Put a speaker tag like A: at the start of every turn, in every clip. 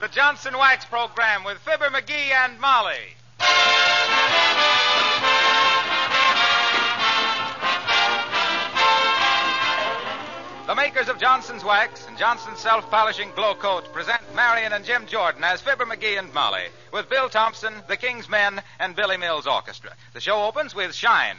A: The Johnson Wax Program with Fibber McGee and Molly. The makers of Johnson's Wax and Johnson's Self Polishing Glow Coat present Marion and Jim Jordan as Fibber McGee and Molly with Bill Thompson, the King's Men, and Billy Mills Orchestra. The show opens with Shine.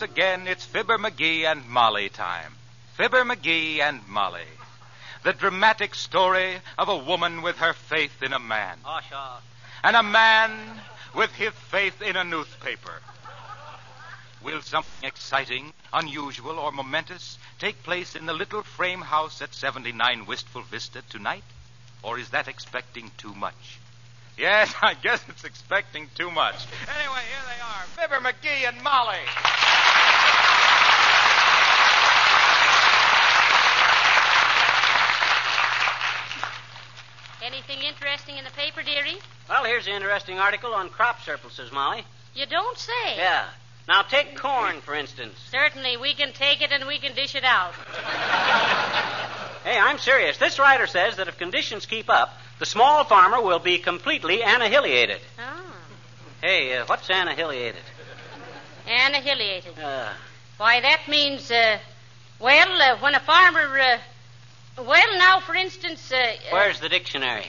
A: Once again, it's Fibber McGee and Molly time. Fibber McGee and Molly. The dramatic story of a woman with her faith in a man.
B: Oh, sure.
A: And a man with his faith in a newspaper. Will something exciting, unusual, or momentous take place in the little frame house at 79 Wistful Vista tonight? Or is that expecting too much? Yes, I guess it's expecting too much. Anyway, here they are Fibber McGee and Molly.
C: Anything interesting in the paper, dearie?
B: Well, here's an interesting article on crop surpluses, Molly.
C: You don't say.
B: Yeah. Now, take corn, for instance.
C: Certainly, we can take it and we can dish it out.
B: Hey, I'm serious. This writer says that if conditions keep up, the small farmer will be completely annihilated.
C: Oh.
B: Hey, uh, what's annihilated?
C: Annihilated.
B: Uh,
C: Why, that means, uh, well, uh, when a farmer, uh, well, now, for instance, uh, uh,
B: where's the dictionary?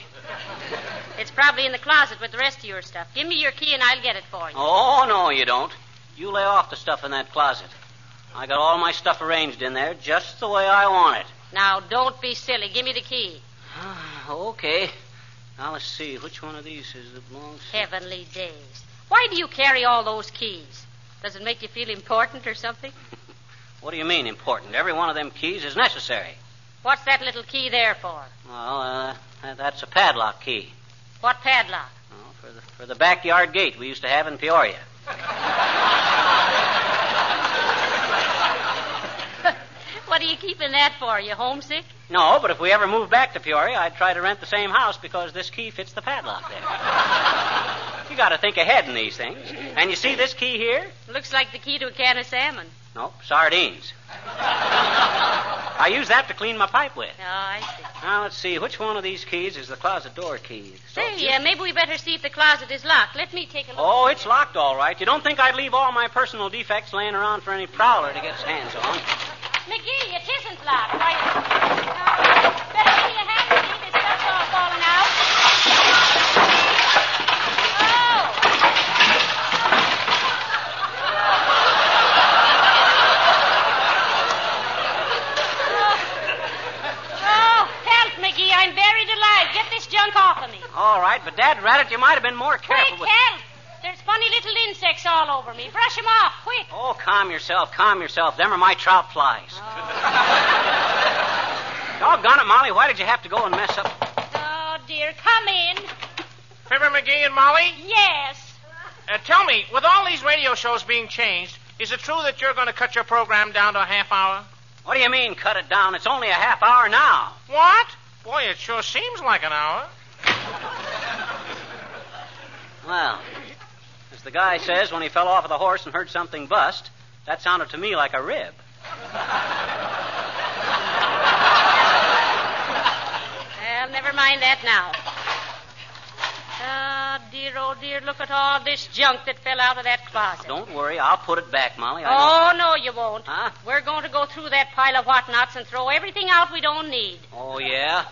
C: it's probably in the closet with the rest of your stuff. Give me your key and I'll get it for you.
B: Oh, no, you don't. You lay off the stuff in that closet. I got all my stuff arranged in there just the way I want it.
C: Now, don't be silly. Give me the key.
B: okay. Now, let's see. Which one of these is the belongs to?
C: Heavenly days. Why do you carry all those keys? Does it make you feel important or something?
B: What do you mean, important? Every one of them keys is necessary.
C: What's that little key there for?
B: Well, uh, that's a padlock key.
C: What padlock?
B: Oh, for the for the backyard gate we used to have in Peoria.
C: What are you keeping that for? You homesick?
B: No, but if we ever move back to Peoria, I'd try to rent the same house because this key fits the padlock there. you got to think ahead in these things. And you see this key here?
C: Looks like the key to a can of salmon.
B: Nope, sardines. I use that to clean my pipe with.
C: Oh, I see.
B: Now let's see, which one of these keys is the closet door key? So
C: Say, uh, maybe we better see if the closet is locked. Let me take a look.
B: Oh, it's locked all right. You don't think I'd leave all my personal defects laying around for any prowler to get his hands on?
C: McGee, it isn't locked. Why, uh, better give me a hand, McGee. This stuff's all falling out. Oh. Oh, help, McGee. I'm buried alive. Get this junk off of me.
B: All right, but Dad at it, you might have been more careful.
C: Quick, help! There's funny little insects all over me. Brush 'em off, quick.
B: Oh, calm yourself, calm yourself. Them are my trout flies. Doggone it, Molly. Why did you have to go and mess up?
C: Oh, dear. Come in.
D: Fibber McGee and Molly?
C: Yes.
D: Uh, tell me, with all these radio shows being changed, is it true that you're going to cut your program down to a half hour?
B: What do you mean, cut it down? It's only a half hour now.
D: What? Boy, it sure seems like an hour.
B: Well, as the guy says when he fell off of the horse and heard something bust, that sounded to me like a rib.
C: Well, never mind that now. Oh, dear, oh, dear, look at all this junk that fell out of that closet.
B: Don't worry, I'll put it back, Molly. I.
C: Oh, no, you won't.
B: Huh?
C: We're going to go through that pile of whatnots and throw everything out we don't need.
B: Oh, yeah?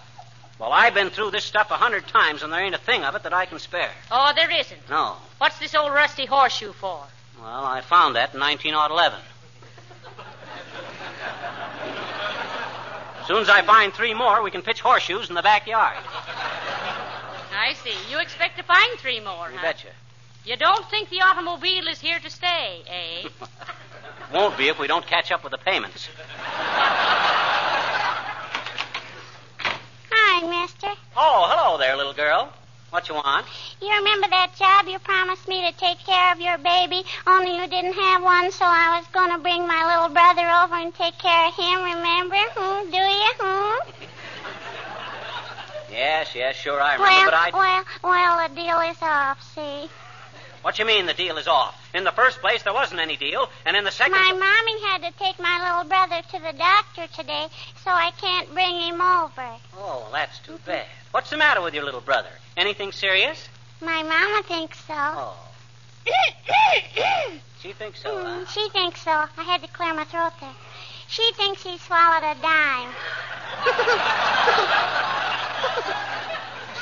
B: Well, I've been through this stuff a hundred times, and there ain't a thing of it that I can spare.
C: Oh, there isn't.
B: No.
C: What's this old rusty horseshoe for?
B: Well, I found that in 1911. As soon as I find three more, we can pitch horseshoes in the backyard.
C: I see. You expect to find three more,
B: You
C: huh?
B: betcha.
C: You don't think the automobile is here to stay, eh?
B: Won't be if we don't catch up with the payments.
E: Hi, mister.
B: Oh, hello there, little girl. What you want?
E: You remember that job you promised me to take care of your baby, only you didn't have one, so I was going to bring my little brother over and take care of him, remember? Hmm, do you? Hmm?
B: Yes, yes, sure I remember,
E: Well,
B: but I.
E: well, well, the deal is off, see.
B: What you mean the deal is off? In the first place, there wasn't any deal, and in the second.
E: My mommy had to take my little brother to the doctor today, so I can't bring him over.
B: Oh, well, that's too bad. What's the matter with your little brother? Anything serious?
E: My mama thinks so.
B: Oh, she thinks so, huh?
E: Mm, she thinks so. I had to clear my throat there. She thinks he swallowed a dime.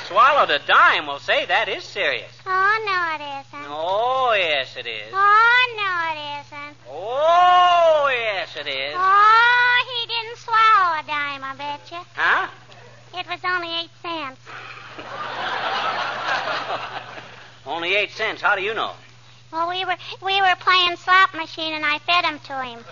B: Swallowed a dime. Well, say, that is serious.
E: Oh, no, it isn't.
B: Oh, yes, it is.
E: Oh, no, it isn't.
B: Oh, yes, it is.
E: Oh, he didn't swallow a dime, I bet you.
B: Huh?
E: It was only eight cents.
B: Only eight cents. How do you know?
E: Well, we were we were playing slot machine, and I fed him to him.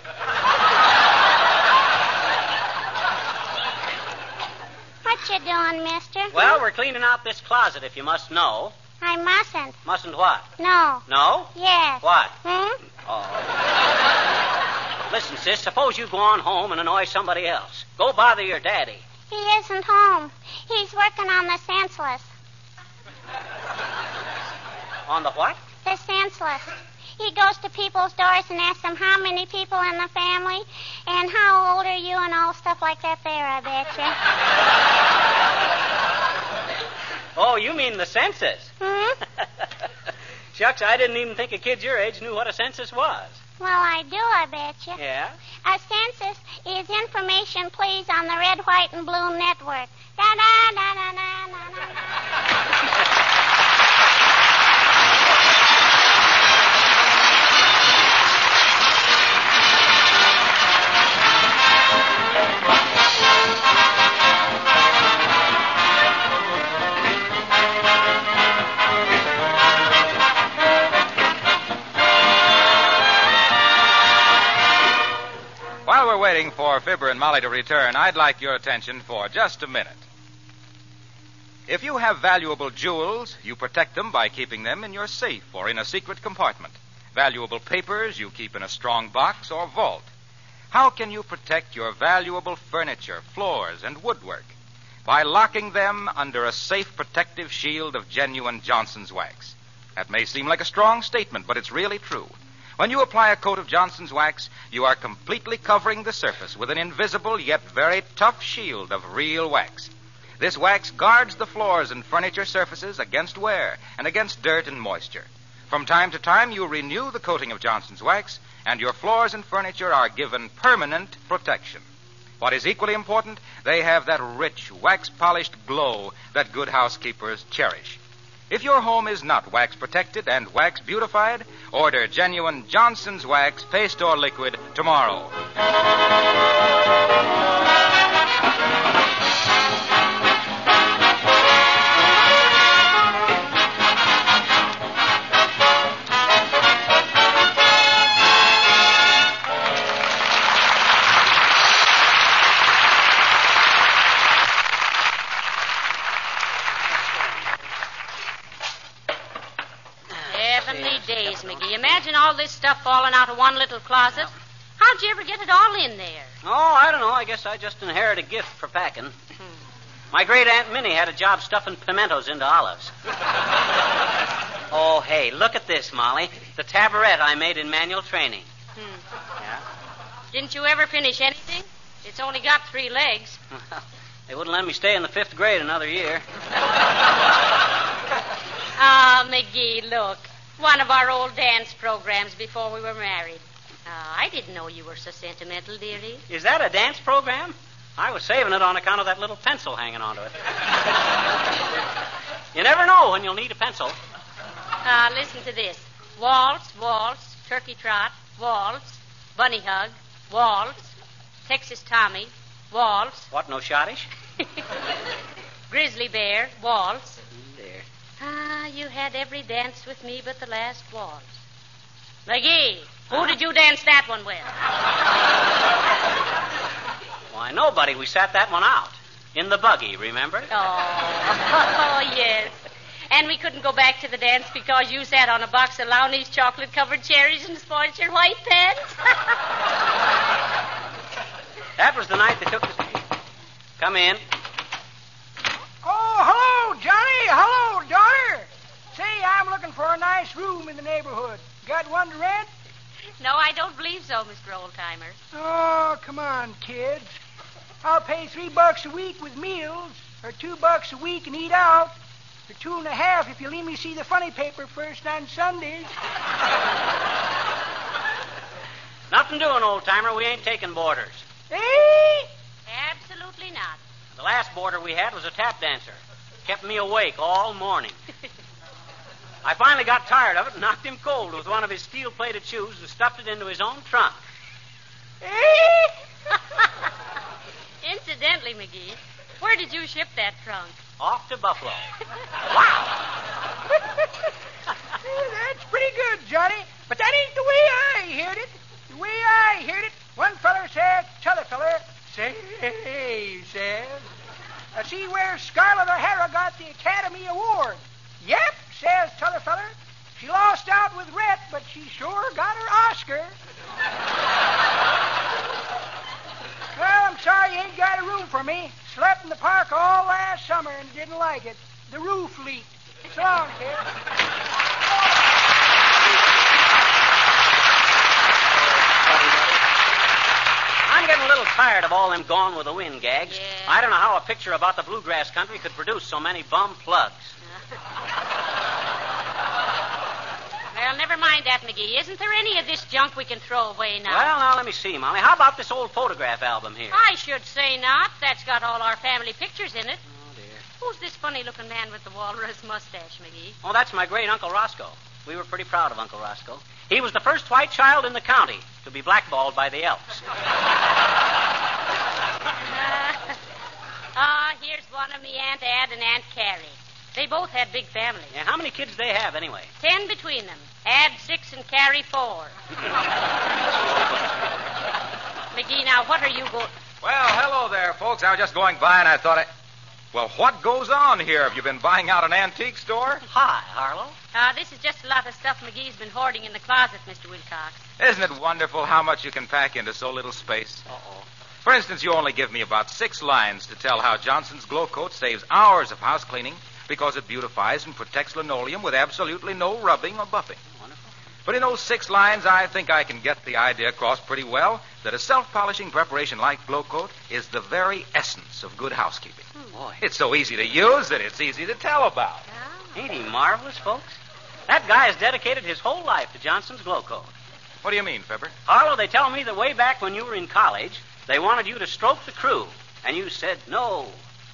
E: Mister?
B: Well, we're cleaning out this closet, if you must know.
E: I mustn't.
B: Mustn't what?
E: No.
B: No?
E: Yes.
B: What?
E: Hmm?
B: Oh. Listen, sis, suppose you go on home and annoy somebody else. Go bother your daddy.
E: He isn't home. He's working on the senseless.
B: On the what?
E: The senseless. He goes to people's doors and asks them how many people in the family and how old are you and all stuff like that there, I bet you.
B: Oh, you mean the census.
E: Hmm?
B: Shucks, I didn't even think a kid your age knew what a census was.
E: Well, I do, I bet you.
B: Yeah?
E: A census is information, please, on the red, white, and blue network. Da da da da da da da.
A: for Fibber and Molly to return, I'd like your attention for just a minute. If you have valuable jewels, you protect them by keeping them in your safe or in a secret compartment. Valuable papers you keep in a strong box or vault. How can you protect your valuable furniture, floors, and woodwork? By locking them under a safe protective shield of genuine Johnson's wax. That may seem like a strong statement, but it's really true. When you apply a coat of Johnson's wax, you are completely covering the surface with an invisible yet very tough shield of real wax. This wax guards the floors and furniture surfaces against wear and against dirt and moisture. From time to time, you renew the coating of Johnson's wax, and your floors and furniture are given permanent protection. What is equally important, they have that rich, wax polished glow that good housekeepers cherish. If your home is not wax protected and wax beautified, order genuine Johnson's Wax paste or liquid tomorrow.
C: All this stuff falling out of one little closet. How'd you ever get it all in there?
B: Oh, I don't know. I guess I just inherited a gift for packing. My great Aunt Minnie had a job stuffing pimentos into olives. oh, hey, look at this, Molly. The tabaret I made in manual training.
C: Hmm.
B: Yeah?
C: Didn't you ever finish anything? It's only got three legs.
B: they wouldn't let me stay in the fifth grade another year.
C: Ah, McGee, look. One of our old dance programs before we were married. Oh, I didn't know you were so sentimental, dearie.
B: Is that a dance program? I was saving it on account of that little pencil hanging onto it. you never know when you'll need a pencil.
C: Ah, listen to this. Waltz, waltz, turkey trot, waltz, bunny hug, waltz, Texas Tommy, waltz,
B: What, no schottische?
C: grizzly bear, waltz.
B: There.
C: Ah, you had every dance with me but the last waltz. McGee, who did you dance that one with?
B: Why, nobody. We sat that one out. In the buggy, remember?
C: Oh, oh yes. And we couldn't go back to the dance because you sat on a box of Lowney's chocolate covered cherries and spoiled your white pants.
B: That was the night they took us. Come in.
F: Oh, hello, Johnny. Hello, daughter. Say, I'm looking for a nice room in the neighborhood. Got one to rent?
C: no, I don't believe so, Mr. Oldtimer.
F: Oh, come on, kids. I'll pay three bucks a week with meals, or two bucks a week and eat out, or two and a half if you let me see the funny paper first on Sundays.
B: Nothing doing, old timer. We ain't taking boarders.
F: Eh?
C: Absolutely not.
B: The last boarder we had was a tap dancer. Kept me awake all morning. I finally got tired of it and knocked him cold with one of his steel plated shoes and stuffed it into his own trunk.
C: Incidentally, McGee, where did you ship that trunk?
B: Off to Buffalo. Wow!
F: That's pretty good, Johnny. But that ain't the way I heard it. The way I heard it, one feller said, t'other feller, say, says, I see where Scarlett O'Hara got the Academy Award. Yep, says t'other feller. She lost out with Rhett, but she sure got her Oscar. well, I'm sorry you ain't got a room for me. Slept in the park all last summer and didn't like it. The roof leaked. So long, kid.
B: I'm getting a little tired of all them gone with the wind gags.
C: Yeah.
B: I don't know how a picture about the bluegrass country could produce so many bum plugs.
C: Well, never mind that, McGee. Isn't there any of this junk we can throw away now?
B: Well, now let me see, Molly. How about this old photograph album here?
C: I should say not. That's got all our family pictures in it.
B: Oh, dear.
C: Who's this funny looking man with the walrus mustache, McGee?
B: Oh, that's my great Uncle Roscoe. We were pretty proud of Uncle Roscoe. He was the first white child in the county to be blackballed by the Elks.
C: Ah, here's one of me Aunt Ad and Aunt Carrie. They both had big families.
B: Yeah, how many kids they have anyway?
C: Ten between them. Add six and carry four. McGee, now what are you going?
A: Well, hello there, folks. I was just going by and I thought I. Well, what goes on here? Have you been buying out an antique store?
B: Hi, Harlow.
C: Uh, this is just a lot of stuff McGee's been hoarding in the closet, Mr. Wilcox.
A: Isn't it wonderful how much you can pack into so little space?
B: Uh-oh.
A: For instance, you only give me about six lines to tell how Johnson's Glow Coat saves hours of house cleaning because it beautifies and protects linoleum with absolutely no rubbing or buffing.
B: Wonderful.
A: But in those six lines, I think I can get the idea across pretty well that a self-polishing preparation like Glow Coat is the very essence of good housekeeping. Hmm.
B: Boy,
A: It's so easy to use that it's easy to tell about. Ah.
B: ain't he marvelous, folks? That guy has dedicated his whole life to Johnson's Glow Coat.
A: What do you mean, Fibber?
B: Harlow, they tell me that way back when you were in college, they wanted you to stroke the crew, and you said no.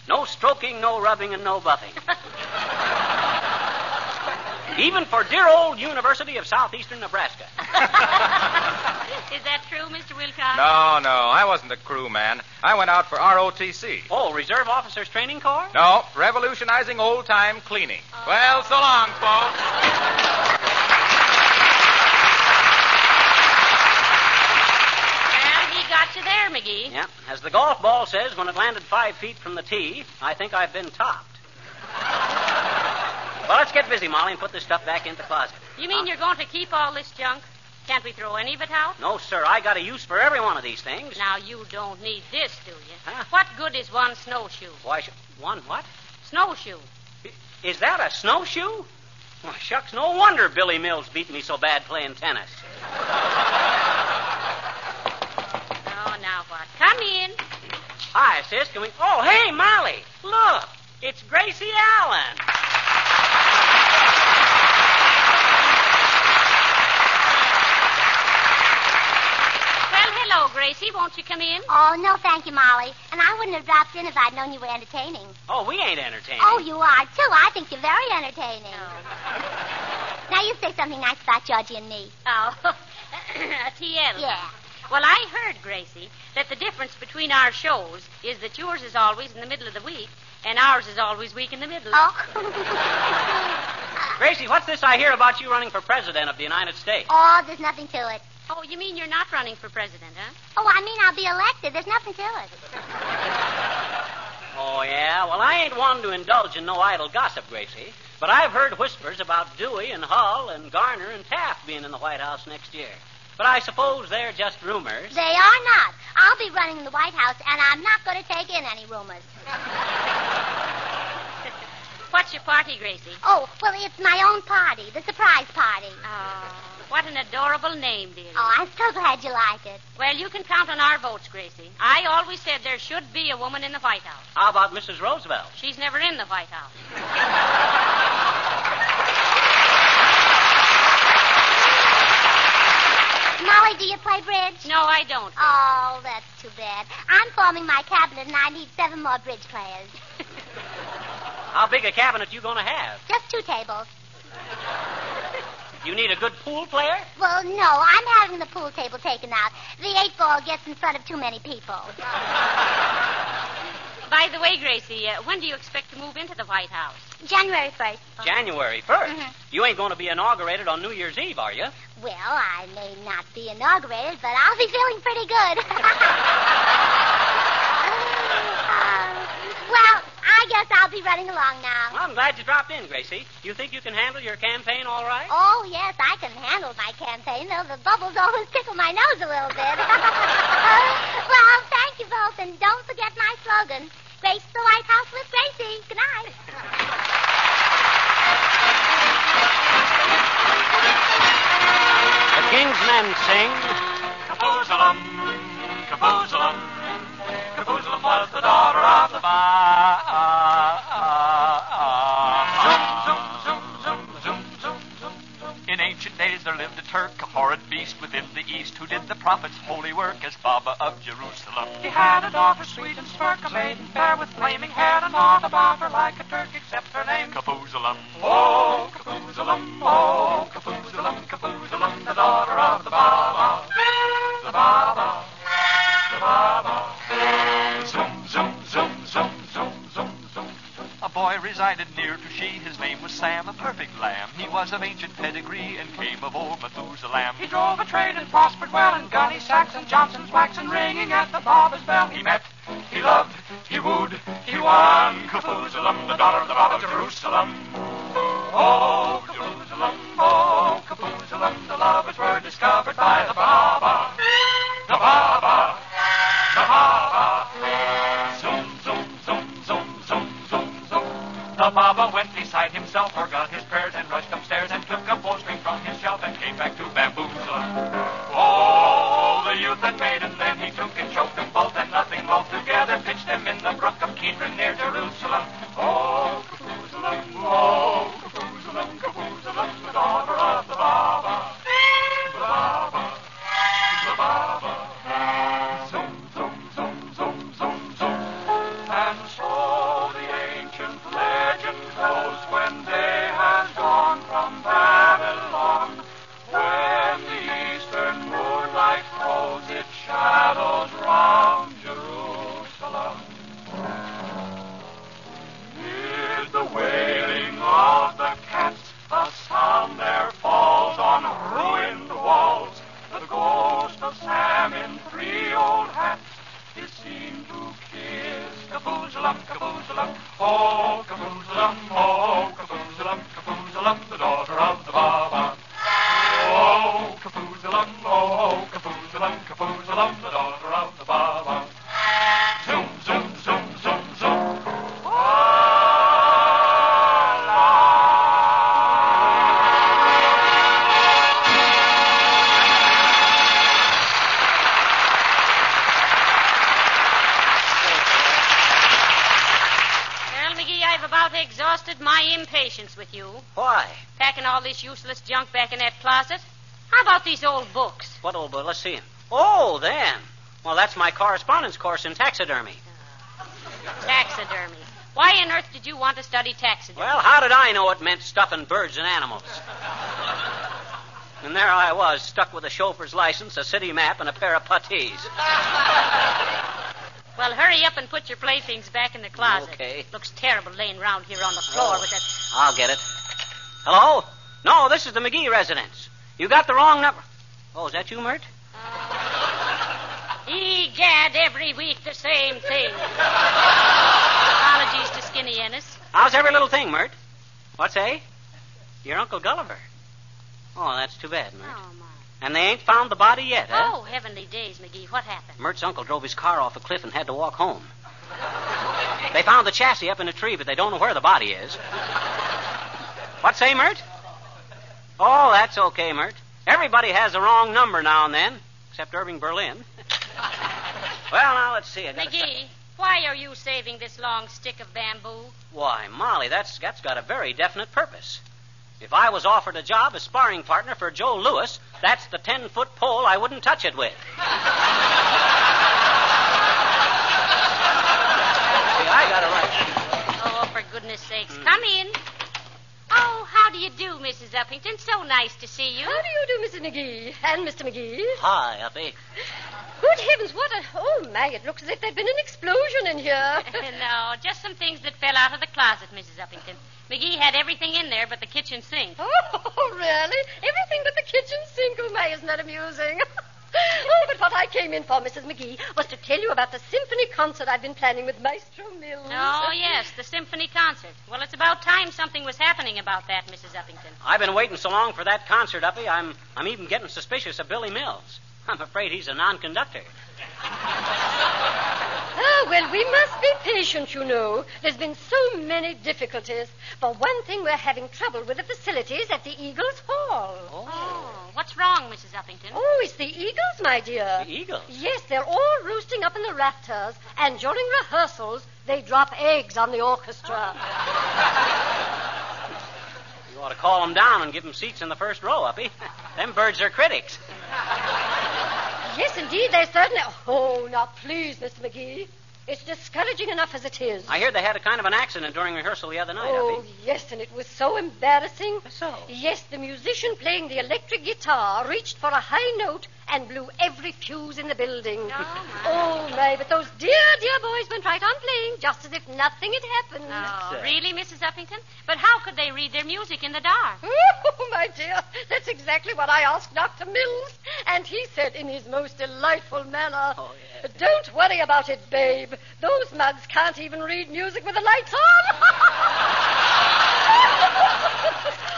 B: No stroking, no rubbing, and no buffing. Even for dear old University of Southeastern Nebraska.
C: Is that true, Mr. Wilcox?
A: No, no, I wasn't a crew man. I went out for ROTC.
B: Oh, Reserve Officers Training Corps?
A: No, revolutionizing old time cleaning. Oh. Well, so long, folks.
C: Well, he got you there, McGee.
B: Yeah. As the golf ball says, when it landed five feet from the tee, I think I've been topped. well, let's get busy, Molly, and put this stuff back in the closet.
C: You mean you're going to keep all this junk? Can't we throw any of it out?
B: No, sir. I got a use for every one of these things.
C: Now, you don't need this, do you?
B: Huh?
C: What good is one snowshoe?
B: Why, sh- one what?
C: Snowshoe.
B: Is that a snowshoe? Well, shucks, no wonder Billy Mills beat me so bad playing tennis.
C: Oh, now what? Come in.
B: Hi, sis. Can we... Oh, hey, Molly. Look. It's Gracie Allen.
C: Well, hello, Gracie. Won't you come in?
G: Oh, no, thank you, Molly. And I wouldn't have dropped in if I'd known you were entertaining.
B: Oh, we ain't entertaining.
G: Oh, you are, too. I think you're very entertaining. Oh. Now, you say something nice about Georgie and me.
C: Oh, TL.
G: Yeah.
C: Well, I heard, Gracie, that the difference between our shows is that yours is always in the middle of the week and ours is always week in the middle.
G: Oh.
B: Gracie, what's this I hear about you running for president of the United States?
G: oh, there's nothing to it.
C: Oh, you mean you're not running for president, huh?
G: Oh, I mean, I'll be elected. There's nothing to it.
B: Oh, yeah? Well, I ain't one to indulge in no idle gossip, Gracie. But I've heard whispers about Dewey and Hull and Garner and Taft being in the White House next year. But I suppose they're just rumors.
G: They are not. I'll be running the White House, and I'm not going to take in any rumors.
C: What's your party, Gracie?
G: Oh, well, it's my own party, the surprise party.
C: Oh, what an adorable name, dear.
G: Oh, I'm so glad you like it.
C: Well, you can count on our votes, Gracie. I always said there should be a woman in the White House.
B: How about Mrs. Roosevelt?
C: She's never in the White House.
G: Molly, do you play bridge?
C: No, I don't.
G: Oh, that's too bad. I'm forming my cabinet, and I need seven more bridge players.
B: How big a cabinet you going to have?
G: Just two tables.
B: You need a good pool player?
G: Well, no, I'm having the pool table taken out. The eight ball gets in front of too many people.
C: By the way, Gracie, uh, when do you expect to move into the White House?
G: January 1st.
B: January 1st.
G: Mhm.
B: You ain't going to be inaugurated on New Year's Eve, are you?
G: Well, I may not be inaugurated, but I'll be feeling pretty good. Uh, well, I guess I'll be running along now.
B: Well, I'm glad you dropped in, Gracie. You think you can handle your campaign all right?
G: Oh, yes, I can handle my campaign, though the bubbles always tickle my nose a little bit. well, thank you both, and don't forget my slogan Grace the White House with Gracie. Good night.
B: The King's Men sing.
H: Kafoozalum, Kafoozalum, Kafoozalum was the daughter of the Ba. There lived a Turk, a horrid beast within the East, who did the prophet's holy work as Baba of Jerusalem. He had a daughter sweet and smirk, a maiden fair with flaming hair, and not about her like a Turk except her name. Kafoozalum. Oh, Kafoozalum, oh, Kafoozalum, Kafoozalum, the daughter of the Baba. Resided near to she, his name was Sam, a perfect lamb. He was of ancient pedigree and came of old Methuselah. He drove a trade and prospered well, and Gunny Sacks and Johnson's wax and ringing at the barber's bell. He met, he loved, he wooed, he won. Kafoozalum, the daughter
B: correspondence course in taxidermy.
C: Taxidermy. Why on earth did you want to study taxidermy?
B: Well, how did I know it meant stuffing birds and animals? And there I was, stuck with a chauffeur's license, a city map, and a pair of puttees.
C: Well, hurry up and put your playthings back in the closet.
B: Okay.
C: Looks terrible laying around here on the floor
B: Oh.
C: with that.
B: Oh, I'll get it. Hello? No, this is the McGee residence. You got the wrong number. Oh, is that you, Myrt?
C: Egad, every week the same thing. Apologies to Skinny Ennis.
B: How's every little thing, Myrt? What's say? Your Uncle Gulliver. Oh, that's too bad, Myrt.
C: Oh, my.
B: And they ain't found the body yet, huh?
C: Oh, heavenly days, McGee. What happened?
B: Myrt's uncle drove his car off a cliff and had to walk home. They found the chassis up in a tree, but they don't know where the body is. What say, Myrt? Oh, that's okay, Myrt. Everybody has the wrong number now and then, except Irving Berlin. well, now let's see. I gotta
C: McGee, why are you saving this long stick of bamboo?
B: Why, Molly, that's that's got a very definite purpose. If I was offered a job as sparring partner for Joe Louis, that's the ten foot pole I wouldn't touch it with. See, I got it right.
C: Oh, for goodness sakes. Come in. Oh, how do you do, Mrs. Uppington? So nice to see you.
I: How do you do, Mrs. McGee? And Mr. McGee?
B: Hi, Uppy.
I: Good heavens, what a. Oh, my, it looks as if there'd been an explosion in here.
C: no, just some things that fell out of the closet, Mrs. Uppington. McGee had everything in there but the kitchen sink.
I: Oh, really? Everything but the kitchen sink. Oh, my, isn't that amusing? oh, but what I came in for, Mrs. McGee, was to tell you about the symphony concert I've been planning with Maestro Mills.
C: Oh, yes, the symphony concert. Well, it's about time something was happening about that, Mrs. Uppington.
B: I've been waiting so long for that concert, Uppy, I'm I'm even getting suspicious of Billy Mills. I'm afraid he's a non conductor.
I: Oh, ah, well, we must be patient, you know. There's been so many difficulties. For one thing, we're having trouble with the facilities at the Eagles Hall.
C: Oh, what's wrong, Mrs. Uppington?
I: Oh, it's the Eagles, my dear.
B: The Eagles?
I: Yes, they're all roosting up in the rafters, and during rehearsals, they drop eggs on the orchestra. Oh.
B: You ought to call them down and give them seats in the first row, Uppy. them birds are critics.
I: yes, indeed, they certainly. Oh, now, please, Mr. McGee. It's discouraging enough as it is.
B: I hear they had a kind of an accident during rehearsal the other night,
I: Oh,
B: Uppy.
I: yes, and it was so embarrassing.
B: So?
I: Yes, the musician playing the electric guitar reached for a high note and blew every fuse in the building. Oh, my, oh, but those dear, dear boys went right on playing just as if nothing had happened.
C: Oh, really, Mrs. Uppington? But how could they read their music in the dark?
I: Oh, my dear, that's exactly what I asked Dr. Mills. And he said in his most delightful manner,
B: Oh,
I: Don't worry about it, babe. Those mugs can't even read music with the lights on.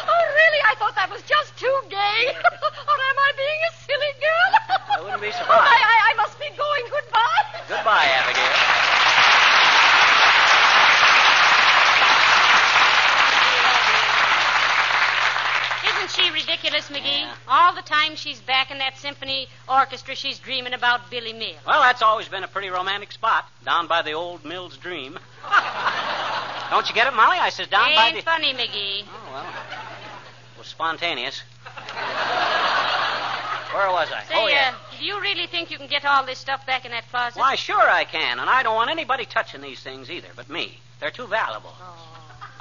I: oh, really? I thought that was just too gay. or am I being a silly girl?
B: I wouldn't be
I: Oh,
B: surprised.
I: I, I, I must be going. Goodbye.
B: Goodbye, Abigail.
C: Isn't she ridiculous, McGee? All the time she's back in that symphony orchestra, she's dreaming about Billy Mills.
B: Well, that's always been a pretty romantic spot, down by the old Mills Dream. Don't you get it, Molly? I says down by the.
C: Ain't funny, McGee.
B: Oh, well. It was spontaneous. Where was I?
C: Say,
B: oh, yeah.
C: uh, do you really think you can get all this stuff back in that closet?
B: Why, sure I can, and I don't want anybody touching these things either, but me. They're too valuable.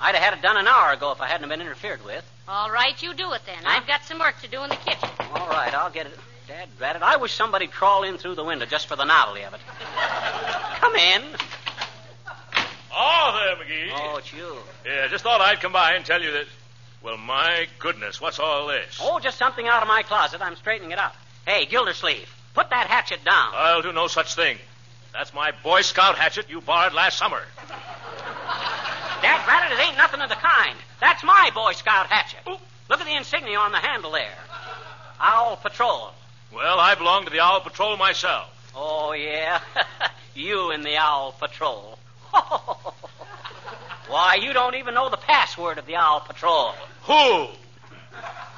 B: I'd have had it done an hour ago if I hadn't been interfered with.
C: All right, you do it then.
B: Huh?
C: I've got some work to do in the kitchen.
B: All right, I'll get it. Dad, drat it. I wish somebody'd crawl in through the window just for the novelty of it. Come in.
J: Oh, there, McGee.
B: Oh, it's you.
J: Yeah, just thought I'd come by and tell you that. Well, my goodness, what's all this?
B: Oh, just something out of my closet. I'm straightening it up. Hey, Gildersleeve, put that hatchet down.
J: I'll do no such thing. That's my Boy Scout hatchet you borrowed last summer.
B: Dad, rat it, ain't nothing of the kind. That's my Boy Scout hatchet. Look at the insignia on the handle there. Owl Patrol.
J: Well, I belong to the Owl Patrol myself.
B: Oh, yeah? you in the Owl Patrol. Why, you don't even know the password of the Owl Patrol.
J: Who?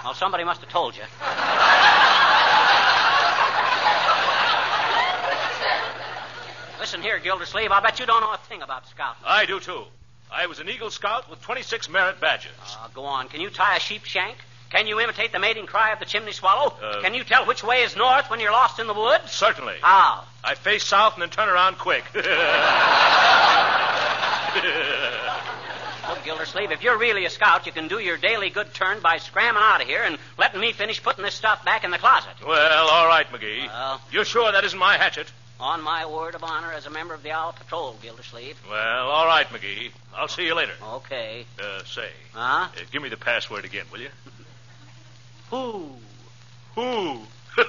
B: Well, somebody must have told you. Listen here, Gildersleeve. I bet you don't know a thing about scouting.
J: I do, too. I was an Eagle Scout with 26 merit badges.
B: Uh, go on. Can you tie a sheep shank? Can you imitate the mating cry of the chimney swallow?
J: Uh,
B: Can you tell which way is north when you're lost in the woods?
J: Certainly.
B: How?
J: I face south and then turn around quick.
B: Look, Gildersleeve, if you're really a scout, you can do your daily good turn by scramming out of here and letting me finish putting this stuff back in the closet.
J: well, all right, McGee.
B: Well,
J: You're sure that isn't my hatchet?
B: On my word of honor as a member of the Owl Patrol, Gildersleeve.
J: Well, all right, McGee. I'll see you later.
B: Okay.
J: Uh, say,
B: Huh?
J: uh, give me the password again, will you?
B: Who?
J: Who?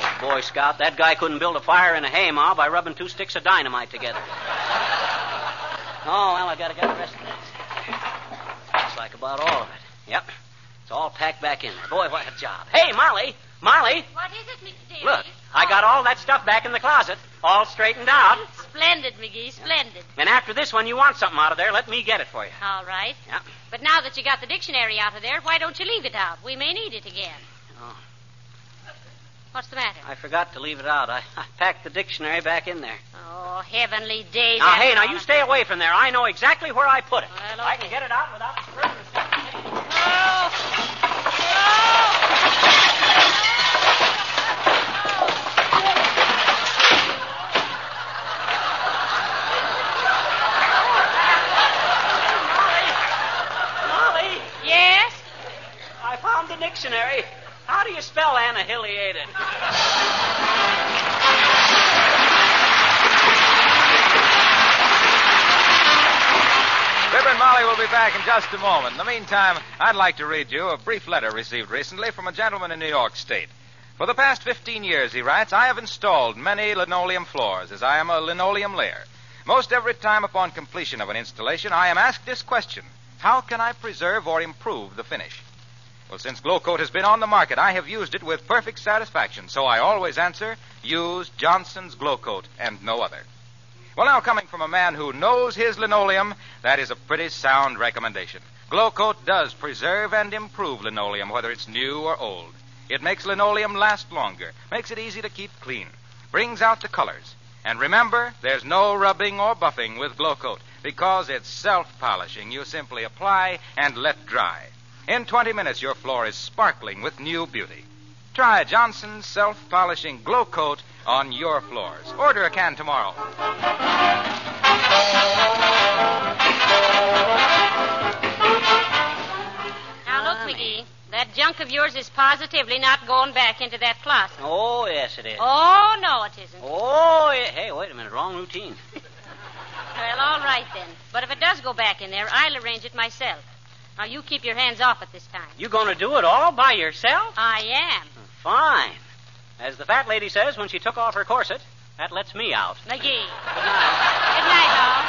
B: Oh, Boy Scout, that guy couldn't build a fire in a haymow by rubbing two sticks of dynamite together. Oh, well, I gotta get the rest of. About all of it. Yep. It's all packed back in there. Boy, what a job. Hey, Molly! Molly!
C: What is it, Mr. Daly?
B: Look, I got all that stuff back in the closet, all straightened out.
C: Splendid, McGee, splendid.
B: And after this one, you want something out of there, let me get it for you.
C: All right.
B: Yep.
C: But now that you got the dictionary out of there, why don't you leave it out? We may need it again.
B: Oh.
C: What's the matter?
B: I forgot to leave it out. I, I packed the dictionary back in there.
C: Oh, heavenly days.
B: Now, hey, now you stay away from there. I know exactly where I put it.
C: Well,
B: I can get it out without the
C: Yes?
B: I found the dictionary. How do you spell annihilated?
A: Will be back in just a moment. In the meantime, I'd like to read you a brief letter received recently from a gentleman in New York State. For the past 15 years, he writes, I have installed many linoleum floors, as I am a linoleum layer. Most every time upon completion of an installation, I am asked this question How can I preserve or improve the finish? Well, since Glow Coat has been on the market, I have used it with perfect satisfaction, so I always answer use Johnson's Glow Coat and no other. Well, now, coming from a man who knows his linoleum, that is a pretty sound recommendation. Glowcoat does preserve and improve linoleum, whether it's new or old. It makes linoleum last longer, makes it easy to keep clean, brings out the colors. And remember, there's no rubbing or buffing with Glowcoat because it's self polishing. You simply apply and let dry. In 20 minutes, your floor is sparkling with new beauty. Try Johnson's self polishing Glow Coat on your floors. Order a can tomorrow.
C: Now, look, McGee. That junk of yours is positively not going back into that closet.
B: Oh, yes, it is.
C: Oh, no, it isn't.
B: Oh, yeah. Hey, wait a minute. Wrong routine.
C: Well, all right then. But if it does go back in there, I'll arrange it myself. Now, you keep your hands off it this time.
B: You going to do it all by yourself?
C: I am.
B: Fine. As the fat lady says when she took off her corset, that lets me out.
C: McGee. Good night. Good night, all.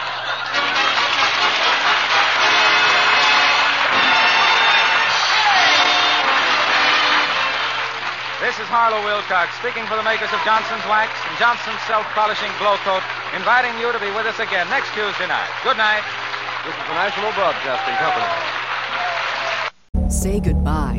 A: This is Harlow Wilcox speaking for the makers of Johnson's Wax and Johnson's Self Polishing Glow Coat, inviting you to be with us again next Tuesday night. Good night.
K: This is the National Broadcasting Company.
L: Say goodbye to your